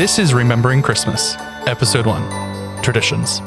This is Remembering Christmas, Episode 1 Traditions.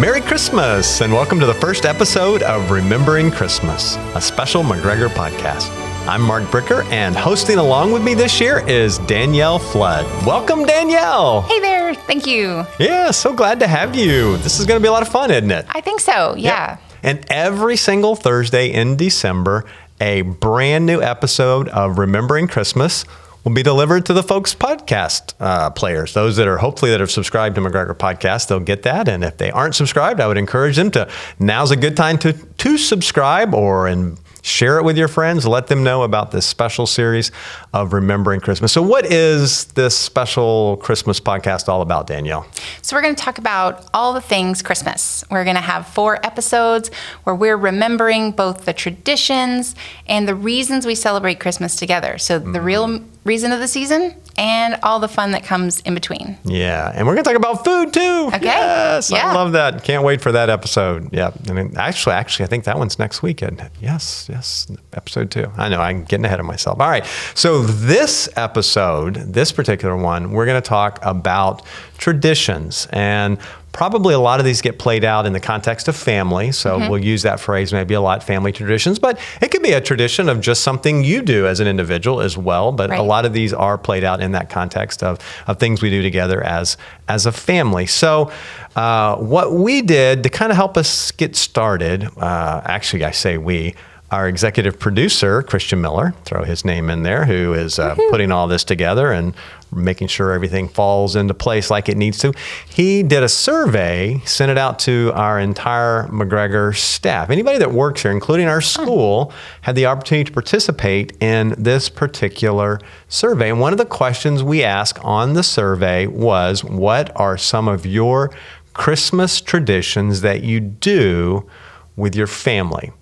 Merry Christmas and welcome to the first episode of Remembering Christmas, a special McGregor podcast. I'm Mark Bricker, and hosting along with me this year is Danielle Flood. Welcome, Danielle. Hey there. Thank you. Yeah, so glad to have you. This is going to be a lot of fun, isn't it? I think so. Yeah. And every single Thursday in December, a brand new episode of Remembering Christmas will be delivered to the folks podcast uh, players those that are hopefully that have subscribed to mcgregor podcast they'll get that and if they aren't subscribed i would encourage them to now's a good time to to subscribe or in share it with your friends let them know about this special series of remembering christmas so what is this special christmas podcast all about danielle So, we're going to talk about all the things Christmas. We're going to have four episodes where we're remembering both the traditions and the reasons we celebrate Christmas together. So, the mm-hmm. real reason of the season and all the fun that comes in between. Yeah, and we're gonna talk about food too. Okay. Yes, I love that. Can't wait for that episode. Yeah, I mean, actually, actually, I think that one's next weekend. Yes, yes, episode two. I know I'm getting ahead of myself. All right, so this episode, this particular one, we're gonna talk about traditions and. Probably a lot of these get played out in the context of family, so Mm-hmm. we'll use that phrase maybe a lot family traditions, but it could be a tradition of just something you do as an individual as well. But a lot of these are played out in that context of, of things we do together as as a family. So, uh, what we did to kind of help us get started, uh, actually, I say we. Our executive producer, Christian Miller, throw his name in there, who is uh, putting all this together and making sure everything falls into place like it needs to. He did a survey, sent it out to our entire McGregor staff. Anybody that works here, including our school, had the opportunity to participate in this particular survey. And one of the questions we asked on the survey was What are some of your Christmas traditions that you do with your family?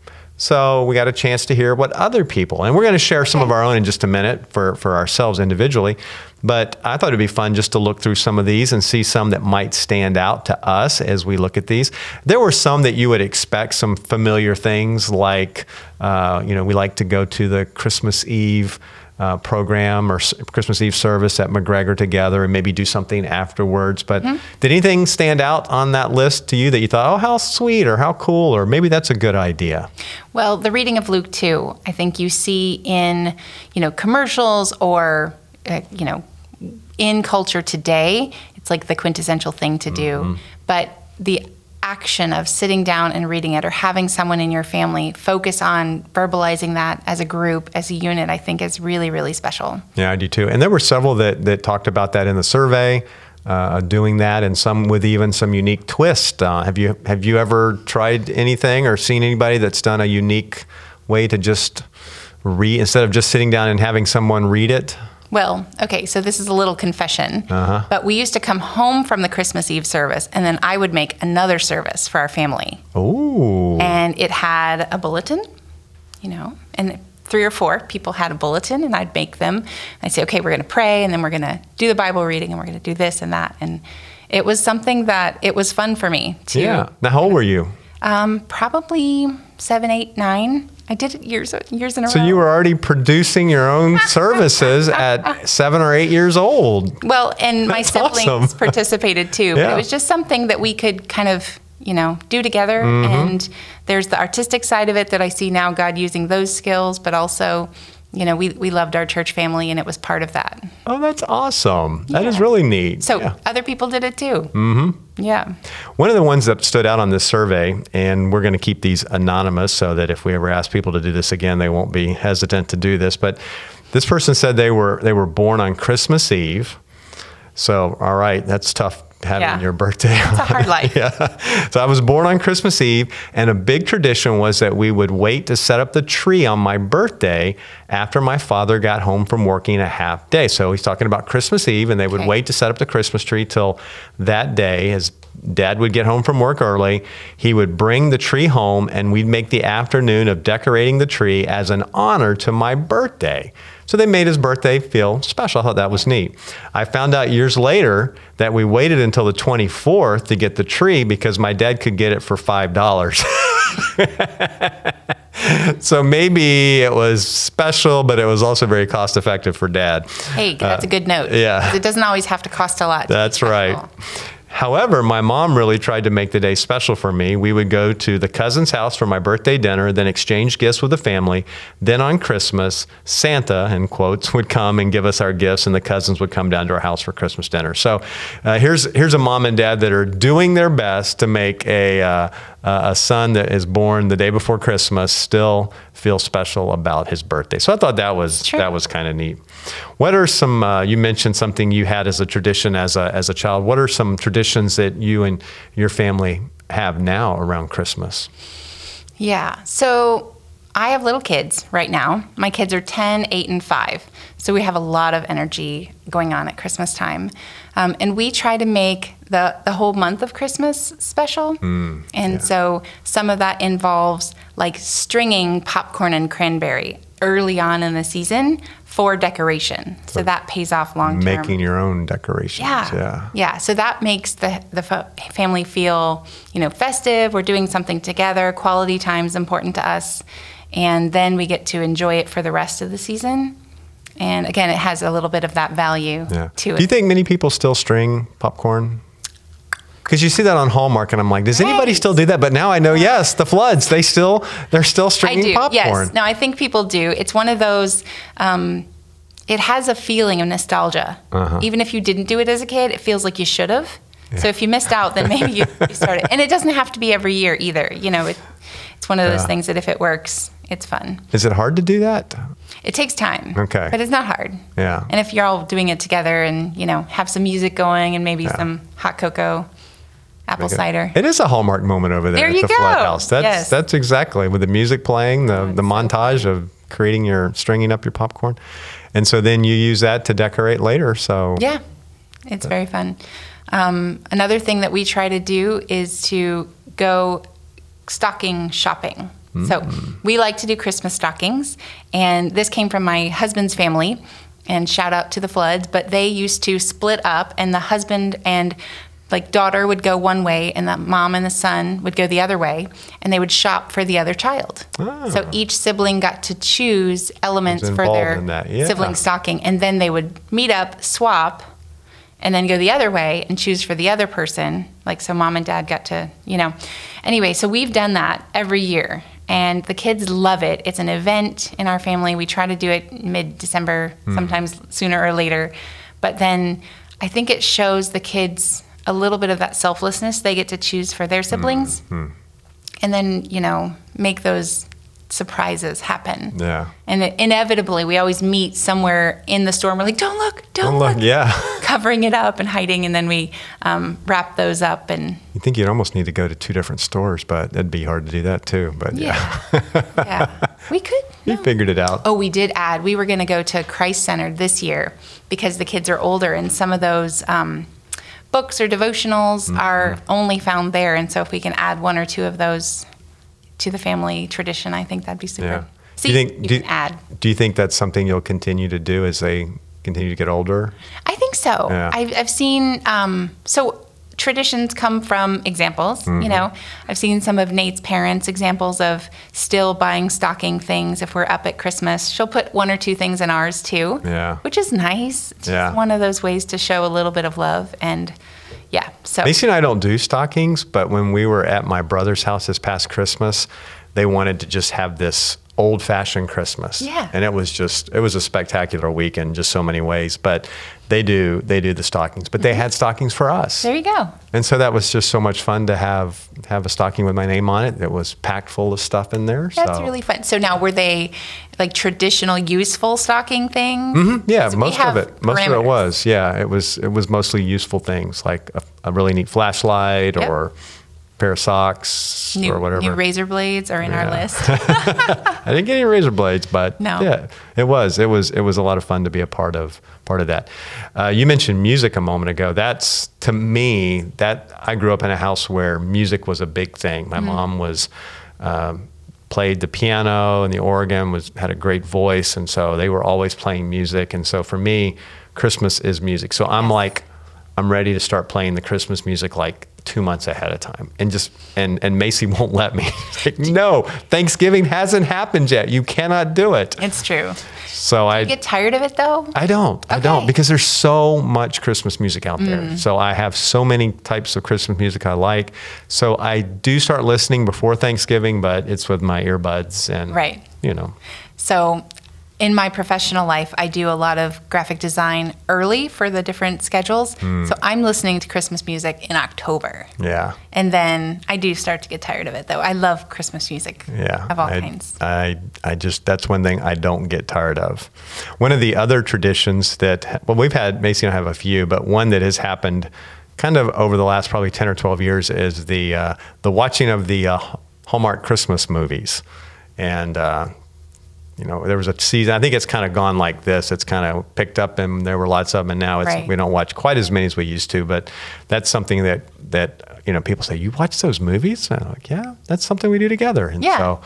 So we got a chance to hear what other people, and we're going to share some of our own in just a minute for, for ourselves individually. But I thought it'd be fun just to look through some of these and see some that might stand out to us as we look at these. There were some that you would expect, some familiar things like, uh, you know, we like to go to the Christmas Eve uh, program or s- Christmas Eve service at McGregor together and maybe do something afterwards. But did anything stand out on that list to you that you thought, oh, how sweet or how cool or maybe that's a good idea? Well, the reading of Luke 2, I think you see in, you know, commercials or, uh, you know, in culture today, it's like the quintessential thing to do. But the action of sitting down and reading it or having someone in your family focus on verbalizing that as a group, as a unit, I think is really, really special. Yeah, I do too. And there were several that, that talked about that in the survey. Uh, doing that, and some with even some unique twist. Uh, have you have you ever tried anything or seen anybody that's done a unique way to just read instead of just sitting down and having someone read it? Well, okay, so this is a little confession. Uh-huh. But we used to come home from the Christmas Eve service, and then I would make another service for our family. Ooh, and it had a bulletin, you know, and three or four people had a bulletin, and I'd make them. I'd say, okay, we're going to pray, and then we're going to do the Bible reading, and we're going to do this and that, and it was something that it was fun for me to. yeah. Now, how old were you? Um, probably seven, eight, nine. I did it years years in a So row. you were already producing your own services at seven or eight years old. Well, and my siblings awesome. participated too. But Yeah. it was just something that we could kind of, you know, do together. Mm-hmm. And there's the artistic side of it that I see now God using those skills, but also, you know, we, we loved our church family and it was part of that. Oh, that's awesome. That is really neat. So Yeah. other people did it too. Mm-hmm. Yeah. One of the ones that stood out on this survey, and we're going to keep these anonymous so that if we ever ask people to do this again, they won't be hesitant to do this. But this person said they were they were born on Christmas Eve. So, all right, that's tough having Yeah. your birthday. It's a hard life. yeah. So I was born on Christmas Eve, and a big tradition was that we would wait to set up the tree on my birthday after my father got home from working a half day. So he's talking about Christmas Eve, and they would Okay. wait to set up the Christmas tree till that day. His dad would get home from work early. He would bring the tree home, and we'd make the afternoon of decorating the tree as an honor to my birthday. So they made his birthday feel special. I thought that was neat. I found out years later that we waited until the 24th to get the tree because my dad could get it for $5. so maybe it was special, but it was also very cost effective for dad. Hey, that's uh, a good note. Yeah. It doesn't always have to cost a lot. That's right. However, my mom really tried to make the day special for me. We would go to the cousin's house for my birthday dinner, then exchange gifts with the family. Then on Christmas, Santa, in quotes, would come and give us our gifts, and the cousins would come down to our house for Christmas dinner. So uh, here's here's a mom and dad that are doing their best to make a uh, a son that is born the day before Christmas still feel special about his birthday. So I thought that was Sure. that was kind of neat. What are some? Uh, you mentioned something you had as a tradition as a as a child. What are some traditions that you and your family have now around Christmas? Yeah. So I have little kids right now. My kids are 10, 8, and 5. So we have a lot of energy going on at Christmas time. Um, and we try to make the, the whole month of Christmas special. and so some of that involves like stringing popcorn and cranberry early on in the season for decoration. So that pays off long term. Making your own decorations. Yeah. Yeah. Yeah. So that makes the, the fa- family feel, you know, festive. We're doing something together. Quality time is important to us. And then we get to enjoy it for the rest of the season. And again, it has a little bit of that value Yeah. to it. Do you think many people still string popcorn? Because you see that on Hallmark, and I'm like, does anybody still do that? But now I know, yes, the floods. They still they're still stringing I do. popcorn. Yes. No, I think people do. It's one of those. Um, it has a feeling of nostalgia. Uh-huh. Even if you didn't do it as a kid, it feels like you should have. So if you missed out, then maybe you, you started. And it doesn't have to be every year either. You know, it, it's one of those Yeah. things that if it works, it's fun. Is it hard to do that? It takes time. Okay. But it's not hard. Yeah. And if you're all doing it together and, you know, have some music going and maybe some hot cocoa, apple cider. It is a hallmark moment over there There at the go. Flood House. That's Yes. that's exactly with the music playing, the the so montage of creating your stringing up your popcorn, and so then you use that to decorate later. So Yeah, it's very fun. Um, another thing that we try to do is to go stocking shopping. So we like to do Christmas stockings, and this came from my husband's family. And shout out to the Floods, but they used to split up, and the husband and like daughter would go one way, and the mom and the son would go the other way, and they would shop for the other child. So each sibling got to choose elements for their yeah. sibling stocking, and then they would meet up, swap, and then go the other way and choose for the other person. Like, so mom and dad got to, you know. Anyway, so we've done that every year, and the kids love it. It's an event in our family. We try to do it mid December, hmm. sometimes sooner or later. But then I think it shows the kids a little bit of that selflessness they get to choose for their hmm. siblings. Hmm. And then, you know, make those surprises happen. Yeah. And inevitably, we always meet somewhere in the store. And we're like, "Don't look! Don't, Oh, look!" look, yeah. Covering it up and hiding, and then we um, wrap those up. And You think you'd almost need to go to two different stores, but it'd be hard to do that too. But yeah, yeah, yeah, we could. no. figured it out. Oh, we did add. We were going to go to Christ Center this year because the kids are older, and some of those um, books or devotionals Mm-hmm. are only found there. And so, if we can add one or two of those to the family tradition, I think that'd be super. Yeah. So do you think? you do, add. do you think that's something you'll continue to do as they continue to get older? I think so. Yeah. I've, I've seen, um, so traditions come from examples. Mm-hmm. You know, I've seen some of Nate's parents' examples of still buying stocking things if we're up at Christmas. She'll put one or two things in ours too, Yeah. which is nice. It's Yeah. just one of those ways to show a little bit of love. And yeah, so Macy and I don't do stockings, but when we were at my brother's house this past Christmas, they wanted to just have this old fashioned Christmas. Yeah. And it was just it was a spectacular week in just so many ways. But they do they do the stockings. But they had stockings for us. Mm-hmm. there you go. And so that was just so much fun to have have a stocking with my name on it that was packed full of stuff in there. That's so. really fun. So now were they like traditional useful stocking things? Yeah, 'Cause we most of it. Most of it was. Yeah, it was. It was mostly useful things like a, a really neat flashlight Yep. or pair of socks New, or whatever. new razor blades are in our list. I didn't get any razor blades, but No. yeah, it was it was it was a lot of fun to be a part of part of that. Uh, you mentioned music a moment ago. That's to me that I grew up in a house where music was a big thing. Mm-hmm. My mom was. Um, played the piano and the organ was had a great voice and so they were always playing music. And so for me christmas is music. So i'm like i'm ready to start playing the christmas music like two months ahead of time and just and and macy won't let me like no thanksgiving hasn't happened yet you cannot do it it's true. so i You get tired of it though? I don't. I don't because there's so much Christmas music out there. Mm. So I have so many types of Christmas music I like. So I do start listening before Thanksgiving, but it's with my earbuds and Right. You know. So, in my professional life, I do a lot of graphic design early for the different schedules. Hmm. So, I'm listening to Christmas music in October. Yeah. And then I do start to get tired of it, though. I love Christmas music Yeah. of all I, kinds. I I just that's one thing I don't get tired of. One of the other traditions that well we've had Macy and I have a few, but one that has happened kind of over the last probably 10 or 12 years is the uh, the watching of the uh, Hallmark Christmas movies. And uh, you know, there was a season. I think it's kind of gone like this. It's kind of picked up, and there were lots of them. And now it's Right. we don't watch quite as many as we used to. But that's something that that you know people say you watch those movies. And I'm like, yeah, that's something we do together. And Yeah. so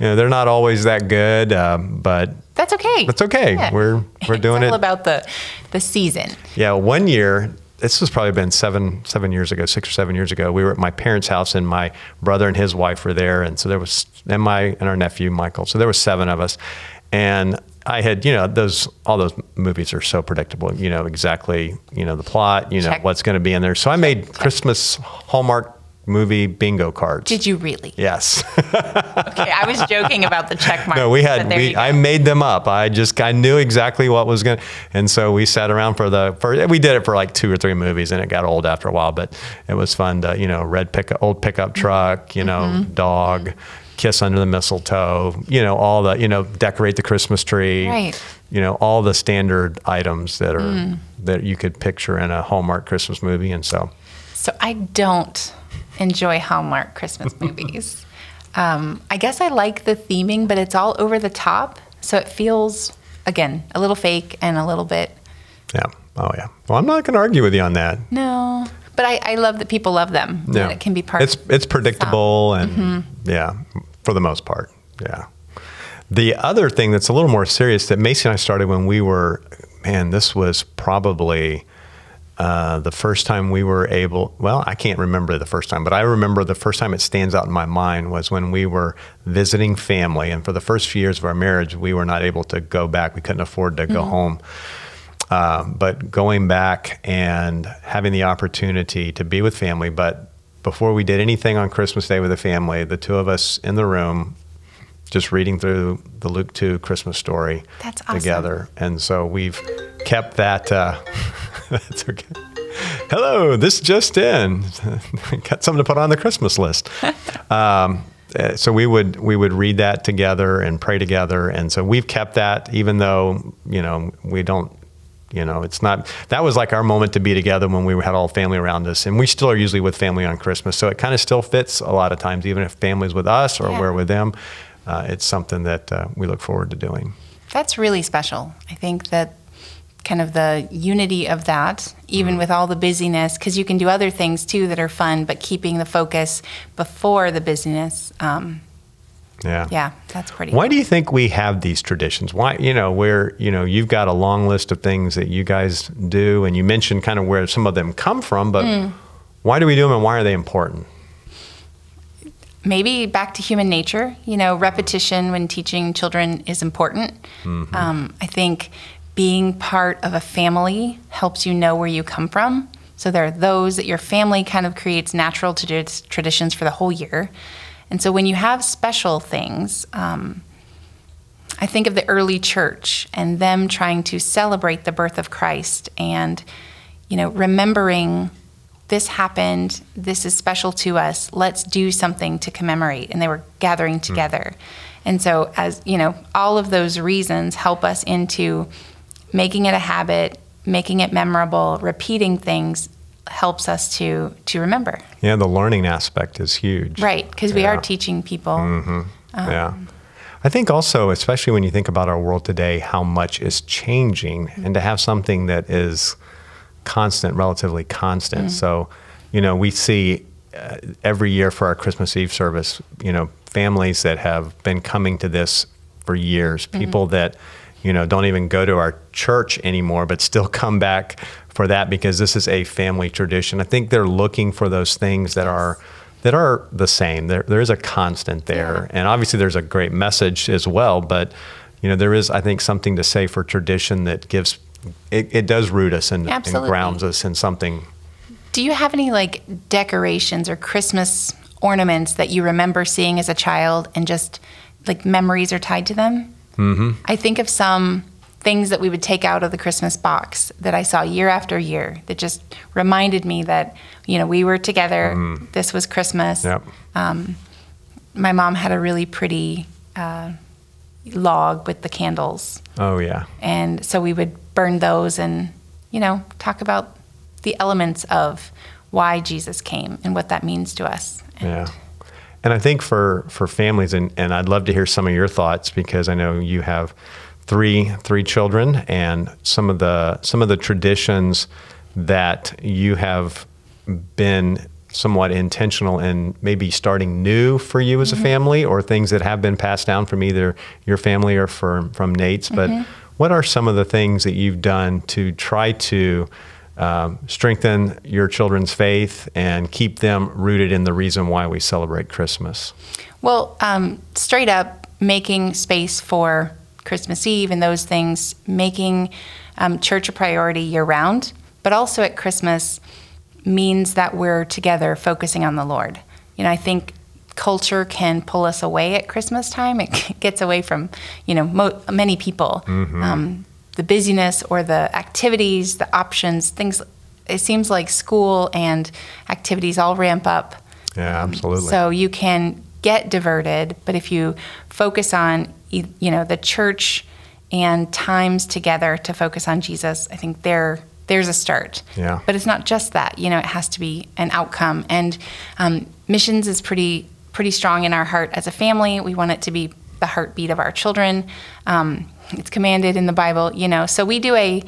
you know they're not always that good, um, but That's okay. That's okay. We're- we're doing it's all it- about the the season. yeah, one year. This was probably been seven seven years ago, six or seven years ago. We were at my parents' house, and my brother and his wife were there, and so there was and my and our nephew Michael. So there was seven of us, and I had you know those all those movies are so predictable. You know exactly you know the plot, you know Check. what's going to be in there. So I made Christmas Hallmark movie bingo cards. Did you really? Yes. Okay, I was joking about the check mark. No, we had we. I made them up. I just I knew exactly what was going to and so we sat around for the for we did it for like two or three movies and it got old after a while, but it was fun to, you know, red pick old pickup truck, you know, Mm-hmm. dog, kiss under the mistletoe, you know, all the, you know, decorate the Christmas tree. Right. You know, all the standard items that are Mm. that you could picture in a Hallmark Christmas movie and so So I don't enjoy Hallmark Christmas movies. um, I guess I like the theming, but it's all over the top. So it feels, again, a little fake and a little bit, yeah. Oh yeah. Well, I'm not going to argue with you on that. no. But I, I love that people love them. Yeah, it can be part It's it's predictable and Mm-hmm. yeah, for the most part, yeah. The other thing that's a little more serious that Macy and I started when we were, man, this was probably uh, the first time we were able. Well, I can't remember the first time, but I remember the first time it stands out in my mind was when we were visiting family, and for the first few years of our marriage, we were not able to go back. We couldn't afford to go home. Um, but going back and having the opportunity to be with family. But before we did anything on Christmas Day with the family, the two of us in the room, just reading through the Luke 2 Christmas story That's awesome. together. And so we've kept that. Uh, that's okay. Hello, this just in. Got something to put on the Christmas list. Um, uh, so we would we would read that together and pray together, and so we've kept that, even though you know we don't, you know, it's not. That was like our moment to be together when we had all family around us, and we still are usually with family on Christmas. So it kind of still fits a lot of times, even if family's with us or Yeah. we're with them. Uh, it's something that uh, we look forward to doing. That's really special. I think that kind of the unity of that, even with all the busyness, because you can do other things too that are fun, but keeping the focus before the busyness. Um, Yeah. yeah, that's pretty. Why do you think we have these traditions? Why, you know, where, you know, you've got a long list of things that you guys do, and you mentioned kind of where some of them come from, but Hmm. why do we do them and why are they important? maybe back to human nature. You know, repetition when teaching children is important. Um, I think being part of a family helps you know where you come from. So there are those that your family kind of creates natural tradi- traditions for the whole year. And so when you have special things, um, I think of the early church and them trying to celebrate the birth of Christ and, you know, remembering this happened, this is special to us, let's do something to commemorate. And they were gathering together. And so, as you know, all of those reasons help us into making it a habit, making it memorable, repeating things helps us to to remember. Yeah, the learning aspect is huge. Right, because we are teaching people. Mm-hmm. Um, yeah. I think also, especially when you think about our world today, how much is changing, mm-hmm. and to have something that is constant, relatively constant. Mm. So, you know, we see uh, every year for our Christmas Eve service, you know, families that have been coming to this for years, mm-hmm. people that, you know, don't even go to our church anymore, but still come back for that because this is a family tradition. I think they're looking for those things that are that are the same. There, there is a constant there, and obviously there's a great message as well. But you know, there is, I think, something to say for tradition that gives it, it does root us and, and grounds us in something. Do you have any like decorations or Christmas ornaments that you remember seeing as a child and just like memories are tied to them? Mm-hmm. I think of some things that we would take out of the Christmas box that I saw year after year that just reminded me that, you know, we were together. This was Christmas. Yep. My mom had a really pretty uh, log with the candles. Oh yeah. And so we would burn those and, you know, talk about the elements of why Jesus came and what that means to us. And Yeah. And I think for, for families, and, and I'd love to hear some of your thoughts because I know you have three three children, and some of the some of the traditions that you have been somewhat intentional in maybe starting new for you as a mm-hmm. family, or things that have been passed down from either your family or from from Nate's. But mm-hmm. what are some of the things that you've done to try to um, strengthen your children's faith and keep them rooted in the reason why we celebrate Christmas. Well, um, straight up making space for Christmas Eve and those things, making um, church a priority year round, but also at Christmas means that we're together focusing on the Lord. You know, I think culture can pull us away at Christmas time. It gets away from, you know, mo- many people. Um, the busyness or the activities, the options, things. It seems like school and activities all ramp up Yeah, absolutely. so you can get diverted, but if you focus on you know the church and times together to focus on Jesus, I think there there's a start. Yeah. But it's not just that. You know, it has to be an outcome, and um, missions is pretty pretty strong in our heart as a family. We want it to be the heartbeat of our children. Um, it's commanded in the Bible. You know, so we do a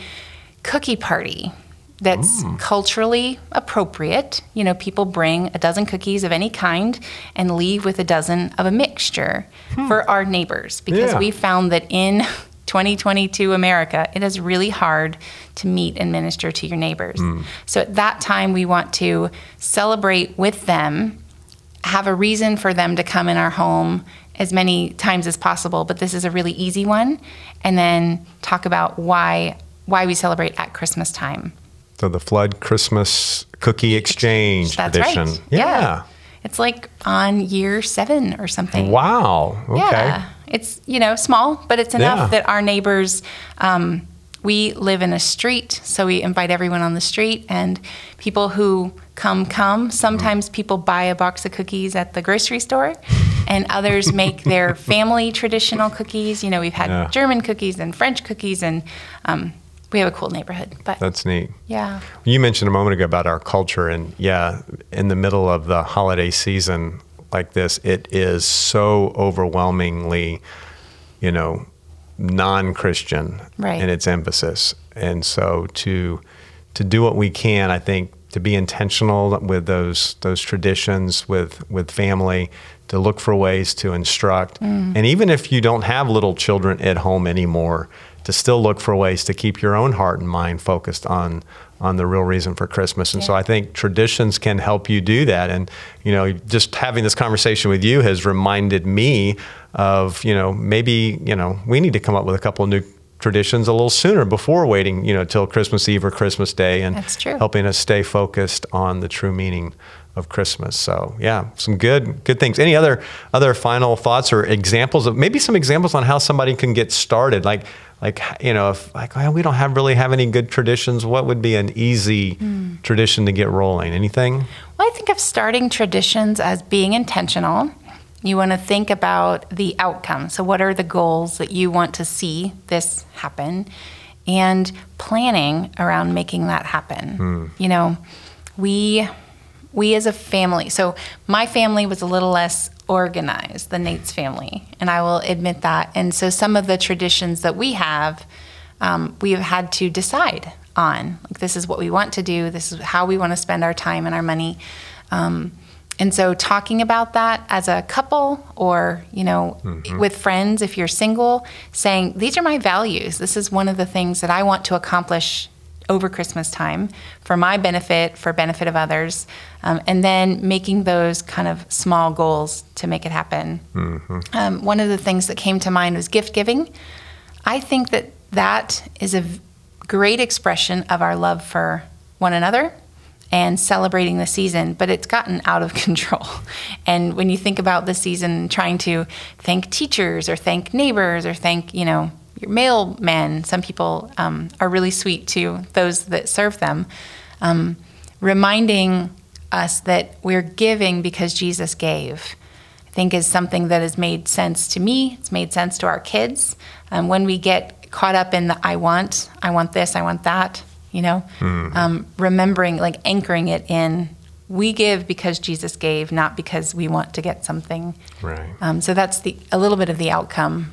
cookie party that's culturally appropriate. You know, people bring a dozen cookies of any kind and leave with a dozen of a mixture hmm. for our neighbors because Yeah. we found that in 2022 America, it is really hard to meet and minister to your neighbors. Hmm. So at that time, we want to celebrate with them, have a reason for them to come in our home as many times as possible, but this is a really easy one, and then talk about why why we celebrate at Christmas time. so the Flood Christmas Cookie Exchange That's tradition. right. Yeah. It's like on year seven or something. Wow. Okay. Yeah. It's, you know, small, but it's enough Yeah. that our neighbors, um, we live in a street, so we invite everyone on the street and people who come, come. Sometimes people buy a box of cookies at the grocery store and others make their family traditional cookies. You know, we've had Yeah. German cookies and French cookies and um, we have a cool neighborhood. But That's neat. yeah. You mentioned a moment ago about our culture, and yeah, in the middle of the holiday season like this, it is so overwhelmingly, you know, non-Christian Right. in its emphasis, and so to to do what we can, I think, to be intentional with those those traditions with with family, to look for ways to instruct, mm. and even if you don't have little children at home anymore, to still look for ways to keep your own heart and mind focused on on the real reason for Christmas. And so I think traditions can help you do that. And you know, just having this conversation with you has reminded me of you know maybe you know we need to come up with a couple of new traditions a little sooner before waiting you know till Christmas Eve or Christmas Day and That's true. helping us stay focused on the true meaning of Christmas. So yeah, some good good things. Any other other final thoughts or examples of maybe some examples on how somebody can get started? Like like you know if like well, we don't have really have any good traditions, what would be an easy hmm. tradition to get rolling? Anything? Well, I think of starting traditions as being intentional. You want to think about the outcome. So, what are the goals that you want to see this happen? And planning around making that happen. Hmm. You know, we we as a family so my family was a little less organized than nate's family and i will admit that and so some of the traditions that we have um, we have had to decide on like this is what we want to do this is how we want to spend our time and our money um, and so talking about that as a couple or you know mm-hmm. with friends if you're single saying these are my values this is one of the things that i want to accomplish over Christmas time for my benefit, for benefit of others, um, and then making those kind of small goals to make it happen. Mm-hmm. Um, one of the things that came to mind was gift giving. I think that that is a great expression of our love for one another and celebrating the season, but it's gotten out of control. And when you think about the season, trying to thank teachers or thank neighbors or thank, you know, your mailmen. Some people um, are really sweet to those that serve them, um, reminding us that we're giving because Jesus gave. I think is something that has made sense to me. It's made sense to our kids. Um, when we get caught up in the I want, I want this, I want that, you know, mm. remembering, like anchoring it in we give because Jesus gave, not because we want to get something. Right. Um, so that's the a little bit of the outcome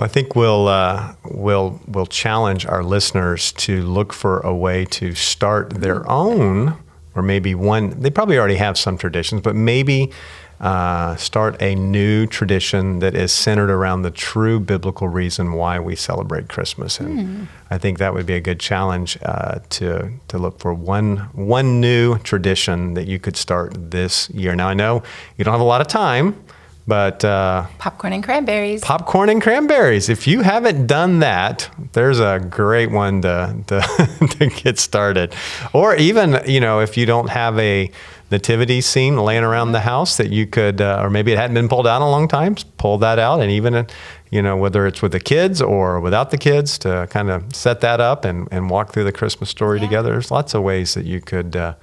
well, I think we'll uh, we'll we'll challenge our listeners to look for a way to start their own, or maybe one. They probably already have some traditions, but maybe uh, start a new tradition that is centered around the true biblical reason why we celebrate Christmas. And mm. I think that would be a good challenge uh, to to look for one one new tradition that you could start this year. Now I know you don't have a lot of time. But uh, popcorn and cranberries. Popcorn and cranberries. If you haven't done that, there's a great one to, to, to get started. Or even, you know, if you don't have a nativity scene laying around the house that you could, uh, or maybe it hadn't been pulled out in a long time, pull that out. And even, you know, whether it's with the kids or without the kids, to kind of set that up and, and walk through the Christmas story yeah. together. There's lots of ways that you could uh,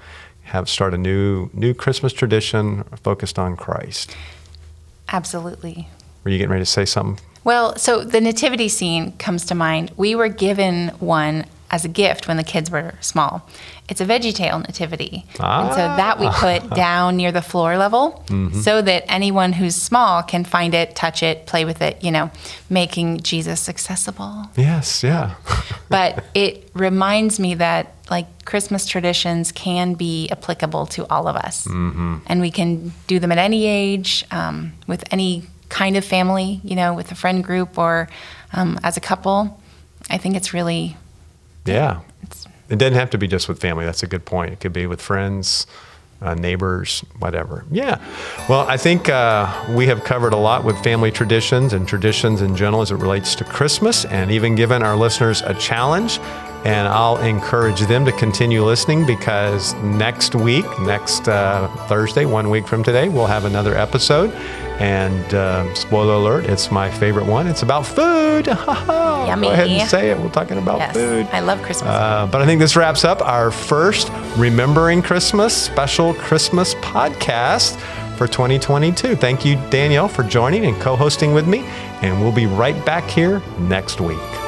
have start a new new Christmas tradition focused on Christ. Absolutely. Were you getting ready to say something? Well, so the nativity scene comes to mind. We were given one as a gift when the kids were small. It's a VeggieTale nativity. Ah. And so that we put down near the floor level mm-hmm. so that anyone who's small can find it, touch it, play with it, you know, making Jesus accessible. Yes, yeah. but it reminds me that like Christmas traditions can be applicable to all of us. Mm-hmm. And we can do them at any age, um, with any kind of family, you know, with a friend group or um, as a couple. I think it's really yeah. It doesn't have to be just with family. That's a good point. It could be with friends, uh, neighbors, whatever. Yeah. Well, I think uh, we have covered a lot with family traditions and traditions in general as it relates to Christmas, and even given our listeners a challenge. And I'll encourage them to continue listening because next week, next uh, Thursday, one week from today, we'll have another episode. And uh, spoiler alert, it's my favorite one. It's about food. Yummy. Go ahead and say it. We're talking about yes. food. I love Christmas. Uh, but I think this wraps up our first Remembering Christmas special Christmas podcast for 2022. Thank you, Danielle, for joining and co hosting with me. And we'll be right back here next week.